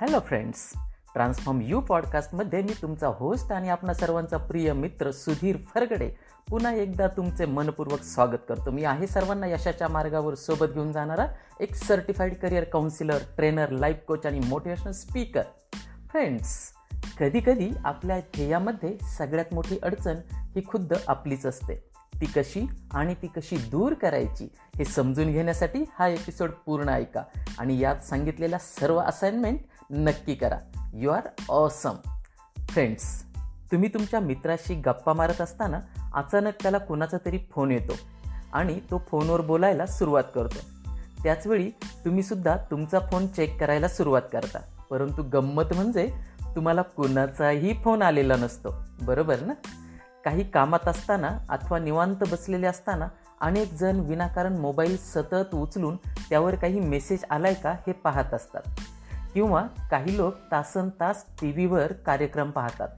Hello friends transform you पॉडकास्टमध्ये मी तुमचा host आणि आपणा सर्वांचा प्रिय मित्र सुधीर फरगडे पुन्हा एकदा तुमचे मनपूर्वक स्वागत करतो. मी आहे सर्वांना यशाच्या मार्गावर सोबत घेऊन जाणारा एक certified career counsellor trainer life coach आणि मोटिवेशनल स्पीकर फ्रेंड्स कधीकधी आपल्या ध्येयामध्ये सगळ्यात मोठी अडचण ही खुद्द आपलीच असते. ती कशी आणि ती कशी दूर करायची हे समजून घेण्यासाठी हा एपिसोड पूर्ण ऐका. आणि यात सांगितलेल्या सर्व असाइनमेंट नक्की करा. यू आर ऑसम फ्रेंड्स तुम्ही तुमच्या मित्राशी गप्पा मारत असताना अचानक त्याला कोणाचा तरी फोन येतो आणि तो फोनवर बोलायला सुरुवात करतो. त्याचवेळी तुम्ही सुद्धा तुमचा फोन चेक करायला सुरुवात करता. परंतु गंमत म्हणजे तुम्हाला कोणाचाही फोन आलेला नसतो. बरोबर ना? काही कामात असताना अथवा निवांत बसलेले असताना अनेक जण विनाकारण मोबाईल सतत उचलून त्यावर काही मेसेज आलाय का हे पाहत असतात. किंवा काही लोक तासन तास टी व्हीवर कार्यक्रम पाहतात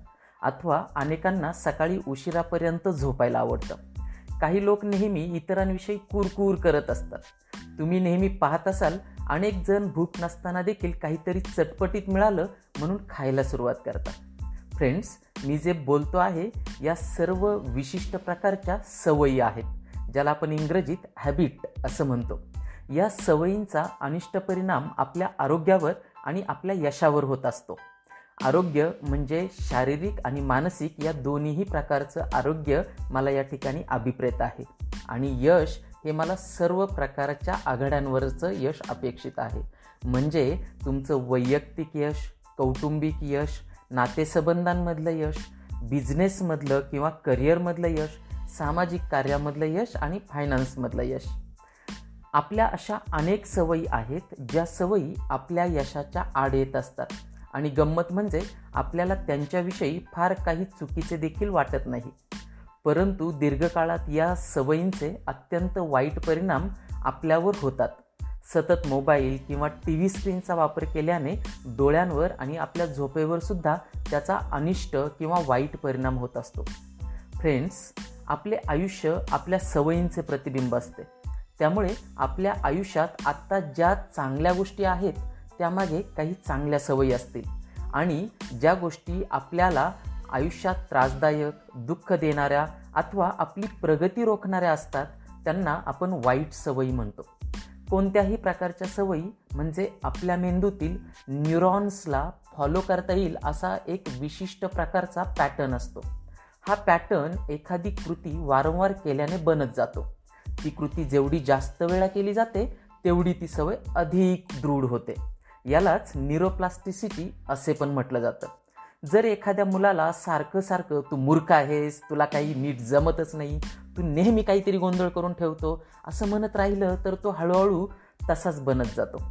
अथवा अनेकांना सकाळी उशिरापर्यंत झोपायला आवडतं. काही लोक नेहमी इतरांविषयी कुरकुर करत असतात. तुम्ही नेहमी पाहत असाल अनेक जण भूक नसताना देखील काहीतरी चटपटीत मिळालं म्हणून खायला सुरुवात करतात. फ्रेंड्स मी जे बोलतो आहे या सर्व विशिष्ट प्रकारच्या सवयी आहेत ज्याला आपण इंग्रजीत हॅबिट असं म्हणतो. या सवयींचा अनिष्ट परिणाम आपल्या आरोग्यावर आणि आपल्या यशावर होत असतो. आरोग्य म्हणजे शारीरिक आणि मानसिक या दोन्हीही प्रकारचं आरोग्य मला या ठिकाणी अभिप्रेत आहे. आणि यश हे मला सर्व प्रकारच्या आघाड्यांवरचं यश अपेक्षित आहे. म्हणजे तुमचं वैयक्तिक यश कौटुंबिक यश नातेसंबंधांमधलं यश बिझनेसमधलं किंवा करिअरमधलं यश सामाजिक कार्यामधलं यश आणि फायनान्समधलं यश. आपल्या अशा अनेक सवयी आहेत ज्या सवयी आपल्या यशाच्या आड येत असतात. आणि गंमत म्हणजे आपल्याला त्यांच्याविषयी फार काही चुकीचे देखील वाटत नाही. परंतु दीर्घकाळात या सवयींचे अत्यंत वाईट परिणाम आपल्यावर होतात. सतत मोबाईल किंवा टी व्ही स्क्रीनचा वापर केल्याने डोळ्यांवर आणि आपल्या झोपेवर सुद्धा त्याचा अनिष्ट किंवा वाईट परिणाम होत असतो. फ्रेंड्स आपले आयुष्य आपल्या सवयींचे प्रतिबिंब असते. त्यामुळे आपल्या आयुष्यात आत्ता ज्या चांगल्या गोष्टी आहेत त्यामागे काही चांगल्या सवयी असतील. आणि ज्या गोष्टी आपल्याला आयुष्यात त्रासदायक दुःख देणाऱ्या अथवा आपली प्रगती रोखणाऱ्या असतात त्यांना आपण वाईट सवयी म्हणतो. कोणत्याही प्रकारच्या सवयी म्हणजे आपल्या मेंदूतील न्यूरॉन्सला फॉलो करता येईल असा एक विशिष्ट प्रकारचा पॅटर्न असतो. हा पॅटर्न एखादी कृती वारंवार केल्याने बनत जातो. ती कृती जेवढी जास्त वेळा केली जाते तेवढी ती सवय अधिक दृढ होते. यालाच निरोप्लास्टिसिटी असे पण म्हटलं जातं. जर एखाद्या मुलाला सारखं सारखं तू मूर्ख आहेस तुला काही नीट जमतच नाही तू नेहमी काहीतरी गोंधळ करून ठेवतो असं म्हणत राहिलं तर तो हळूहळू तसाच बनत जातो.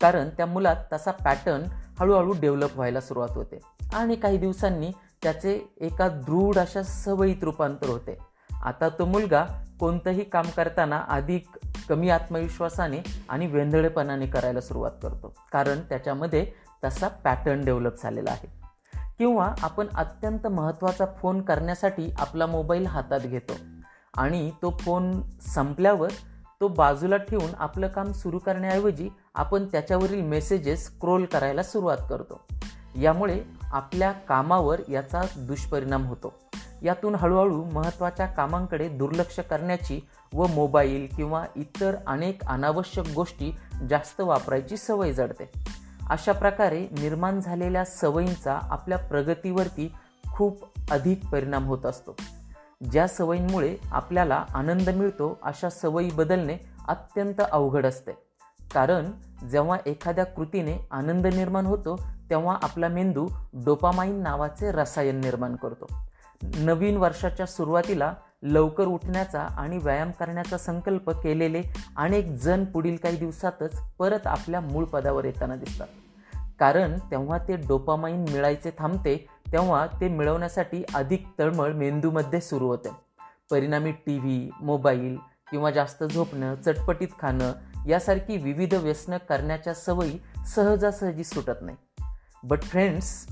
कारण त्या मुलात तसा पॅटर्न हळूहळू डेव्हलप व्हायला सुरुवात होते आणि काही दिवसांनी त्याचे एका दृढ अशा सवयीत रूपांतर होते. आता तो मुलगा कोणतंही काम करताना अधिक कमी आत्मविश्वासाने आणि वेंधळेपणाने करायला सुरुवात करतो. कारण त्याच्यामध्ये तसा पॅटर्न डेव्हलप झालेला आहे. किंवा आपण अत्यंत महत्त्वाचा फोन करण्यासाठी आपला मोबाईल हातात घेतो. आणि तो फोन संपल्यावर तो बाजूला ठेवून आपलं काम सुरू करण्याऐवजी आपण त्याच्यावरील मेसेजेस स्क्रोल करायला सुरुवात करतो. यामुळे आपल्या कामावर याचा दुष्परिणाम होतो. यातून हळूहळू महत्त्वाच्या कामांकडे दुर्लक्ष करण्याची व मोबाईल किंवा इतर अनेक अनावश्यक गोष्टी जास्त वापरायची सवय जडते. अशा प्रकारे निर्माण झालेल्या सवयींचा आपल्या प्रगतीवरती खूप अधिक परिणाम होत असतो. ज्या सवयींमुळे आपल्याला आनंद मिळतो अशा सवयी बदलणे अत्यंत अवघड असते. कारण जेव्हा एखाद्या कृतीने आनंद निर्माण होतो तेव्हा आपला मेंदू डोपामाइन नावाचे रसायन निर्माण करतो. नवीन वर्षाच्या सुरुवातीला लवकर उठण्याचा आणि व्यायाम करण्याचा संकल्प केलेले अनेक जण पुढील काही दिवसातच परत आपल्या मूळ पदावर येताना दिसतात. कारण तेव्हा ते डोपामाइन मिळायचे थांबते तेव्हा ते मिळवण्यासाठी अधिक तळमळ मेंदूमध्ये सुरू होते. परिणामी टी व्ही मोबाईल किंवा जास्त झोपणं चटपटीत खाणं यासारखी विविध व्यसनं करण्याच्या सवयी सहजासहजी सुटत नाही. बट फ्रेंड्स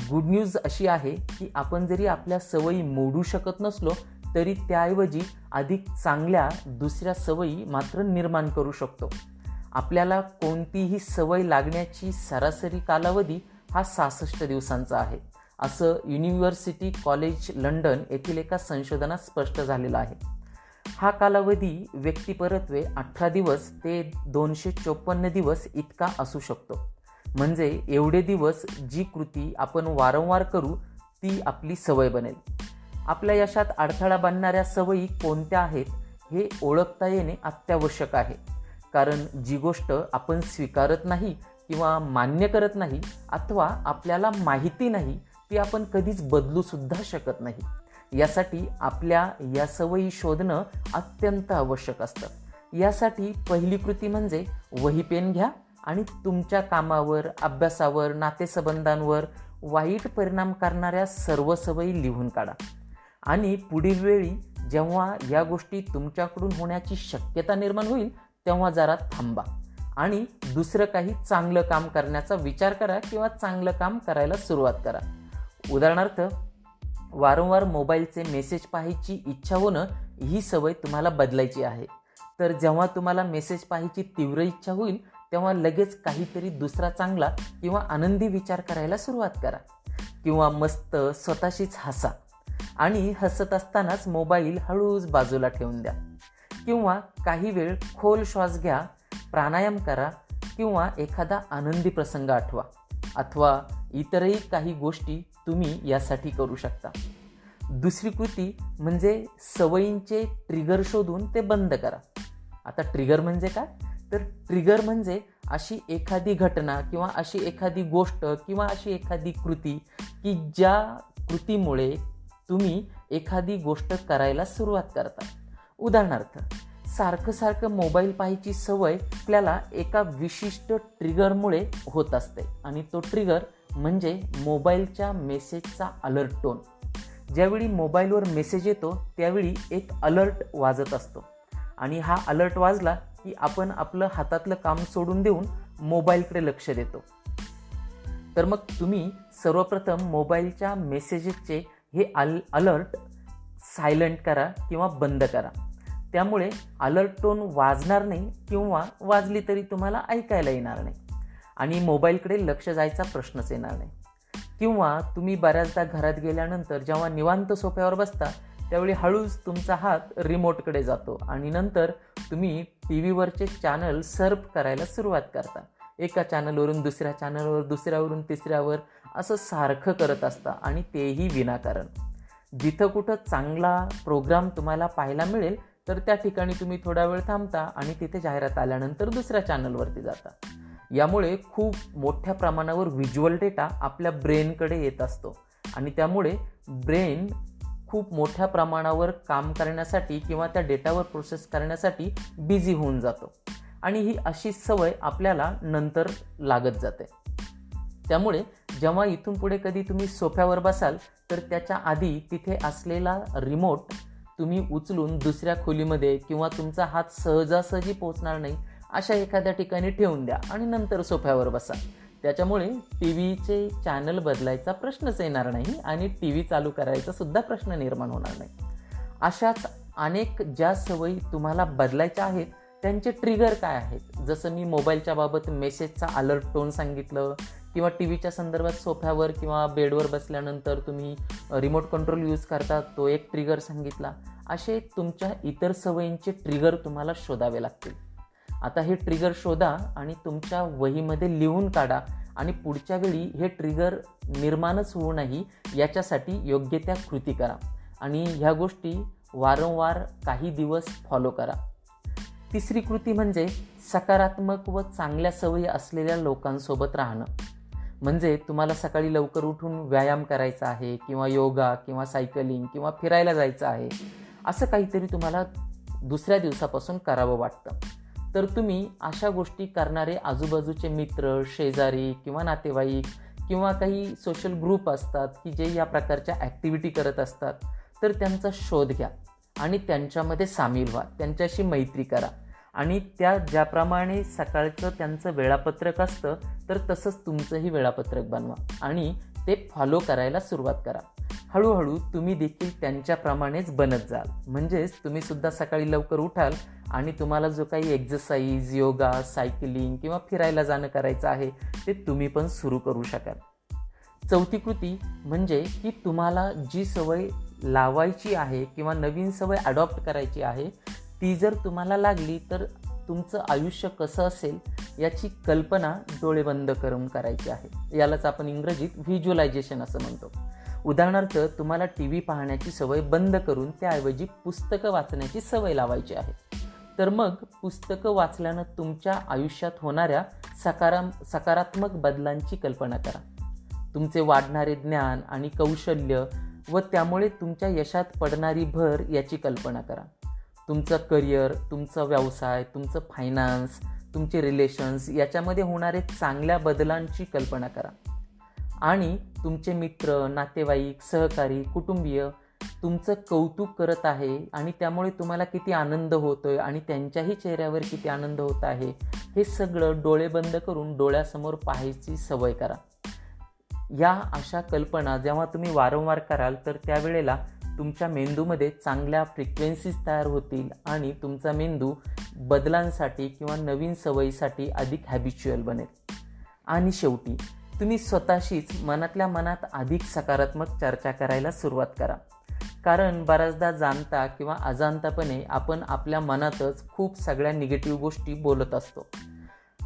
गुड न्यूज अशी आहे की आपण जरी आपल्या सवयी मोडू शकत नसलो तरी त्याऐवजी अधिक चांगल्या दुसऱ्या सवयी मात्र निर्माण करू शकतो. आपल्याला कोणतीही सवय लागण्याची सरासरी कालावधी हा सहासष्ट दिवसांचा आहे. असं युनिव्हर्सिटी कॉलेज लंडन येथील एका संशोधनात स्पष्ट झालेलं आहे. हा कालावधी व्यक्तिपरत्वे अठरा दिवस ते दोनशे चोपन्न दिवस इतका असू शकतो. म्हणजे एवढे दिवस जी कृती आपण वारंवार करू ती आपली सवय बनेल. आपल्या यशात अडथळा बांधणाऱ्या सवयी कोणत्या आहेत हे ओळखता येणे अत्यावश्यक आहे. कारण जी गोष्ट आपण स्वीकारत नाही किंवा मान्य करत नाही अथवा आपल्याला माहिती नाही ती आपण कधीच बदलूसुद्धा शकत नाही. यासाठी आपल्या या सवयी शोधणं अत्यंत आवश्यक असतं. यासाठी पहिली कृती म्हणजे वही पेन घ्या. आणि तुमच्या कामावर अभ्यासावर नातेसंबंधांवर वाईट परिणाम करणाऱ्या सर्व सवयी लिहून काढा. आणि पुढील वेळी जेव्हा या गोष्टी तुमच्याकडून होण्याची शक्यता निर्माण होईल तेव्हा जरा थांबा. आणि दुसरं काही चांगलं काम करण्याचा विचार करा किंवा चांगलं काम करायला सुरुवात करा. उदाहरणार्थ वारंवार मोबाईलचे मेसेज पाहायची इच्छा होणं ही सवय तुम्हाला बदलायची आहे. तर जेव्हा तुम्हाला मेसेज पाहायची तीव्र इच्छा होईल तेव्हा लगेच काहीतरी दुसरा चांगला किंवा आनंदी विचार करायला सुरुवात करा. किंवा मस्त स्वतःशीच हसा. आणि हसत असतानाच मोबाईल हळूच बाजूला ठेवून द्या. किंवा काही वेळ खोल श्वास घ्या प्राणायाम करा किंवा एखादा आनंदी प्रसंग आठवा. अथवा इतरही काही गोष्टी तुम्ही यासाठी करू शकता. दुसरी कृती म्हणजे सवयींचे ट्रिगर शोधून ते बंद करा. आता ट्रिगर म्हणजे काय? तर ट्रिगर म्हणजे अशी एखादी घटना किंवा अशी एखादी गोष्ट किंवा अशी एखादी कृती की ज्या कृतीमुळे तुम्ही एखादी गोष्ट करायला सुरुवात करता. उदाहरणार्थ सारखं सारखं मोबाईल पाहायची सवय आपल्याला एका विशिष्ट ट्रिगरमुळे होत असते आणि तो ट्रिगर म्हणजे मोबाईलच्या मेसेजचा अलर्ट टोन ज्यावेळी मोबाईलवर मेसेज येतो त्यावेळी एक अलर्ट वाजत असतो. आणि हा अलर्ट वाजला की आपण आपलं हातातलं काम सोडून देऊन मोबाईलकडे लक्ष देतो. तर मग तुम्ही सर्वप्रथम मोबाईलच्या मेसेजेसचे हे अल अलर्ट सायलंट करा किंवा बंद करा. त्यामुळे अलर्ट टोन वाजणार नाही किंवा वाजली तरी तुम्हाला ऐकायला येणार नाही आणि मोबाईलकडे लक्ष जायचा प्रश्नच येणार नाही. किंवा तुम्ही बऱ्याचदा घरात गेल्यानंतर जेव्हा निवांत सोफ्यावर बसता त्यावेळी हळूच तुमचा हात रिमोटकडे जातो आणि नंतर तुम्ही टी व्हीवरचे चॅनल सर्फ करायला सुरुवात करता. एका चॅनलवरून दुसऱ्या चॅनलवर दुसऱ्यावरून तिसऱ्यावर असं सारखं करत असता आणि तेही विनाकारण. जिथं कुठं चांगला प्रोग्राम तुम्हाला पाहायला मिळेल तर त्या ठिकाणी तुम्ही थोडा वेळ थांबता आणि तिथे जाहिरात आल्यानंतर दुसऱ्या चॅनलवरती जाता. यामुळे खूप मोठ्या प्रमाणावर व्हिज्युअल डेटा आपल्या ब्रेनकडे येत असतो. आणि त्यामुळे ब्रेन खूप मोठ्या प्रमाणावर काम करण्यासाठी किंवा त्या डेटावर प्रोसेस करण्यासाठी बिझी होऊन जातो. आणि ही अशी सवय आपल्याला नंतर लागत जाते. त्यामुळे जेव्हा इथून पुढे कधी तुम्ही सोफ्यावर बसाल तर त्याच्या आधी तिथे असलेला रिमोट तुम्ही उचलून दुसऱ्या खोलीमध्ये किंवा तुमचा हात सहजासहजी पोहोचणार नाही अशा एखाद्या ठिकाणी ठेवून द्या आणि नंतर सोफ्यावर बसा. त्याच्यामुळे टी व्हीचे चॅनल बदलायचा प्रश्नच येणार नाही आणि टी व्ही चालू करायचा सुद्धा प्रश्न निर्माण होणार नाही. अशाच अनेक ज्या सवयी तुम्हाला बदलायच्या आहेत त्यांचे ट्रिगर काय आहेत? जसं मी मोबाईलच्या बाबत मेसेजचा अलर्ट टोन सांगितलं किंवा टी व्हीच्या संदर्भात सोफ्यावर किंवा बेडवर बसल्यानंतर तुम्ही रिमोट कंट्रोल यूज करता तो एक ट्रिगर सांगितला. असे तुमच्या इतर सवयींचे ट्रिगर तुम्हाला शोधावे लागतील. आता हे ट्रिगर शोधा आणि तुमच्या वहीमध्ये लिहून काढा. आणि पुढच्या वेळी हे ट्रिगर निर्माणच होऊ नाही याच्यासाठी योग्य त्या कृती करा. आणि ह्या गोष्टी वारंवार काही दिवस फॉलो करा. तिसरी कृती म्हणजे सकारात्मक व चांगल्या सवयी असलेल्या लोकांसोबत राहणं. म्हणजे तुम्हाला सकाळी लवकर उठून व्यायाम करायचा आहे किंवा योगा किंवा सायकलिंग किंवा फिरायला जायचं आहे असं काहीतरी तुम्हाला दुसऱ्या दिवसापासून करावं वाटतं. तर तुम्ही अशा गोष्टी करणारे आजूबाजूचे मित्र शेजारी किंवा नातेवाईक किंवा काही सोशल ग्रुप असतात की जे या प्रकारच्या ॲक्टिव्हिटी करत असतात तर त्यांचा शोध घ्या आणि त्यांच्यामध्ये सामील व्हा. त्यांच्याशी मैत्री करा आणि त्या ज्याप्रमाणे सकाळचं त्यांचं वेळापत्रक असतं तर तसंच तुमचंही वेळापत्रक बनवा आणि ते फॉलो करायला सुरुवात करा. हळूहळू तुम्ही देखील त्यांच्याप्रमाणेच बनत जाल. म्हणजेच तुम्ही सुद्धा सकाळी लवकर उठाल आणि तुम्हाला जो काही एक्झरसाईज योगा सायकलिंग किंवा फिरायला जाणं करायचं आहे ते तुम्ही पण सुरू करू शकाल. चौथी कृती म्हणजे की तुम्हाला जी सवय लावायची आहे किंवा नवीन सवय अडॉप्ट करायची आहे ती जर तुम्हाला लागली तर तुमचं आयुष्य कसं असेल याची कल्पना डोळे बंद करून करायची आहे. यालाच आपण इंग्रजीत व्हिज्युअलायझेशन असं म्हणतो. उदाहरणार्थ तुम्हाला टी व्ही पाहण्याची सवय बंद करून त्याऐवजी पुस्तकं वाचण्याची सवय लावायची आहे. तर मग पुस्तकं वाचल्यानं तुमच्या आयुष्यात होणाऱ्या सकाराम सकारात्मक बदलांची कल्पना करा. तुमचे वाढणारे ज्ञान आणि कौशल्य व त्यामुळे तुमच्या यशात पडणारी भर याची कल्पना करा. तुमचं करिअर तुमचा व्यवसाय तुमचं फायनान्स तुमचे रिलेशन्स याच्यामध्ये होणारे चांगल्या बदलांची कल्पना करा. आणि तुमचे मित्र नातेवाईक सहकारी कुटुंबीय तुमचं कौतुक करत आहे आणि त्यामुळे तुम्हाला किती आनंद होतो आहे आणि त्यांच्याही चेहऱ्यावर किती आनंद होत आहे हे सगळं डोळे बंद करून डोळ्यासमोर पाहायची सवय करा. या अशा कल्पना जेव्हा तुम्ही वारंवार कराल तर त्यावेळेला तुमच्या मेंदूमध्ये चांगल्या फ्रिक्वेन्सीज तयार होतील आणि तुमचा मेंदू बदलांसाठी किंवा नवीन सवयीसाठी अधिक हॅबिच्युअल बनेल. आणि शेवटी तुम्ही स्वतःशीच मनातल्या मनात अधिक सकारात्मक चर्चा करायला सुरुवात करा. कारण बऱ्याचदा जाणता किंवा अजाणतापणे आपण आपल्या मनातच खूप सगळ्या निगेटिव्ह गोष्टी बोलत असतो.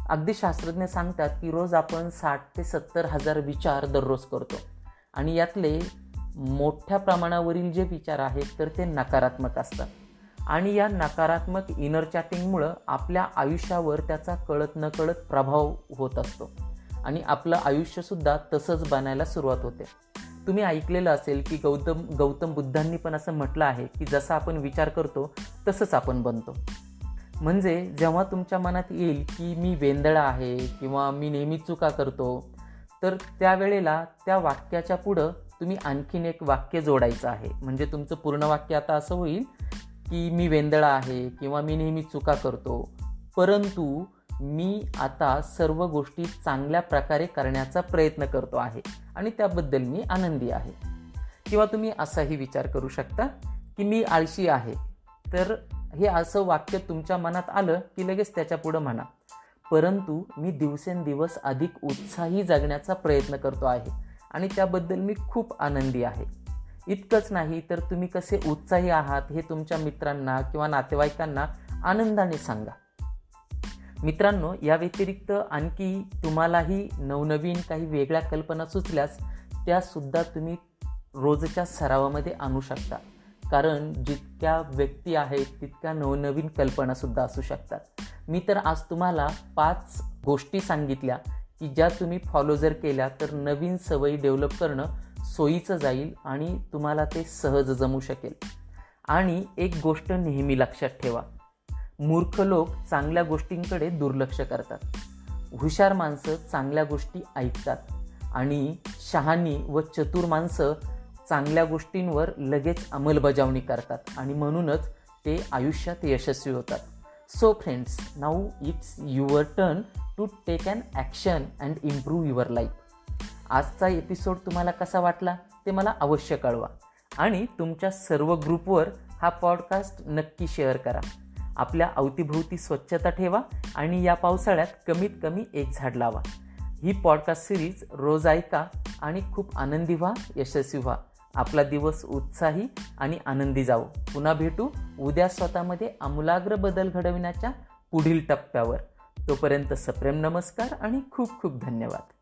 अगदी शास्त्रज्ञ सांगतात की रोज आपण साठ ते सत्तर हजार विचार दररोज करतो. आणि यातले मोठ्या प्रमाणावरील जे विचार आहेत तर ते नकारात्मक असतात. आणि या नकारात्मक इनर चॅटिंगमुळं आपल्या आयुष्यावर त्याचा कळत न कळत प्रभाव होत असतो. आणि आपलं आयुष्यसुद्धा तसंच बनायला सुरुवात होते. तुम्ही ऐकलेलं असेल की गौतम गौतम बुद्धांनी पण असं म्हटलं आहे की जसा आपण विचार करतो तसंच आपण बनतो. म्हणजे जेव्हा तुमच्या मनात येईल की मी वेंदळा आहे किंवा मी नेहमी चुका करतो तर त्यावेळेला त्या वाक्याच्या पुढं तुम्ही आणखीन एक वाक्य जोडायचं आहे. म्हणजे तुमचं पूर्ण वाक्य आता असं होईल की मी वेंदळा आहे किंवा मी नेहमी चुका करतो. परंतु मी आता सर्व गोष्टी चांगल्या प्रकारे करण्याचा प्रयत्न करतो आहे आणि त्याबद्दल मी आनंदी आहे. किंवा तुम्ही असाही विचार करू शकता की मी आळशी आहे. तर हे असं वाक्य तुमच्या मनात आलं की लगेच त्याच्या पुढं म्हणा. परंतु मी दिवसेंदिवस अधिक उत्साही जगण्याचा प्रयत्न करतो आहे. आणि त्याबद्दल मी खूप आनंदी आहे. इतकंच नाही तर तुम्ही कसे उत्साही आहात हे तुमच्या मित्रांना किंवा नातेवाईकांना आनंदाने सांगा. मित्रांनो या व्यतिरिक्त आणखी तुम्हालाही नवनवीन काही वेगळ्या कल्पना सुचल्यास त्यासुद्धा तुम्ही रोजच्या सरावामध्ये आणू शकता. कारण जितक्या व्यक्ती आहेत तितक्या नवनवीन कल्पनासुद्धा असू शकतात. मी तर आज तुम्हाला पाच गोष्टी सांगितल्या. की ज्या तुम्ही फॉलो जर केल्या तर नवीन सवयी डेव्हलप करणं सोयीचं जाईल आणि तुम्हाला ते सहज जमू शकेल. आणि एक गोष्ट नेहमी लक्षात ठेवा. मूर्ख लोक चांगल्या गोष्टींकडे दुर्लक्ष करतात. हुशार माणसं चांगल्या गोष्टी ऐकतात आणि शहाणी व चतुर माणसं चांगल्या गोष्टींवर लगेच अंमलबजावणी करतात आणि म्हणूनच ते आयुष्यात यशस्वी होतात. So friends now it's your turn to take an action and improve your life आजचा एपिसोड तुम्हाला कसा वाटला ते मला अवश्य कळवा. आणि तुमच्या सर्व ग्रुपवर हा पॉडकास्ट नक्की शेअर करा. आपल्या अवतीभोवती स्वच्छता ठेवा आणि या पावसाळ्यात कमीत कमी एक झाड लावा. ही पॉडकास्ट सिरीज रोज ऐका आणि खूप आनंदी व्हा यशस्वी व्हा. आपला दिवस उत्साही आणि आनंदी जावो. पुन्हा भेटू उद्या स्वतःमध्ये आमूलाग्र बदल घडविण्याच्या पुढील टप्प्यावर. तोपर्यंत सप्रेम नमस्कार आणि खूप खूप धन्यवाद.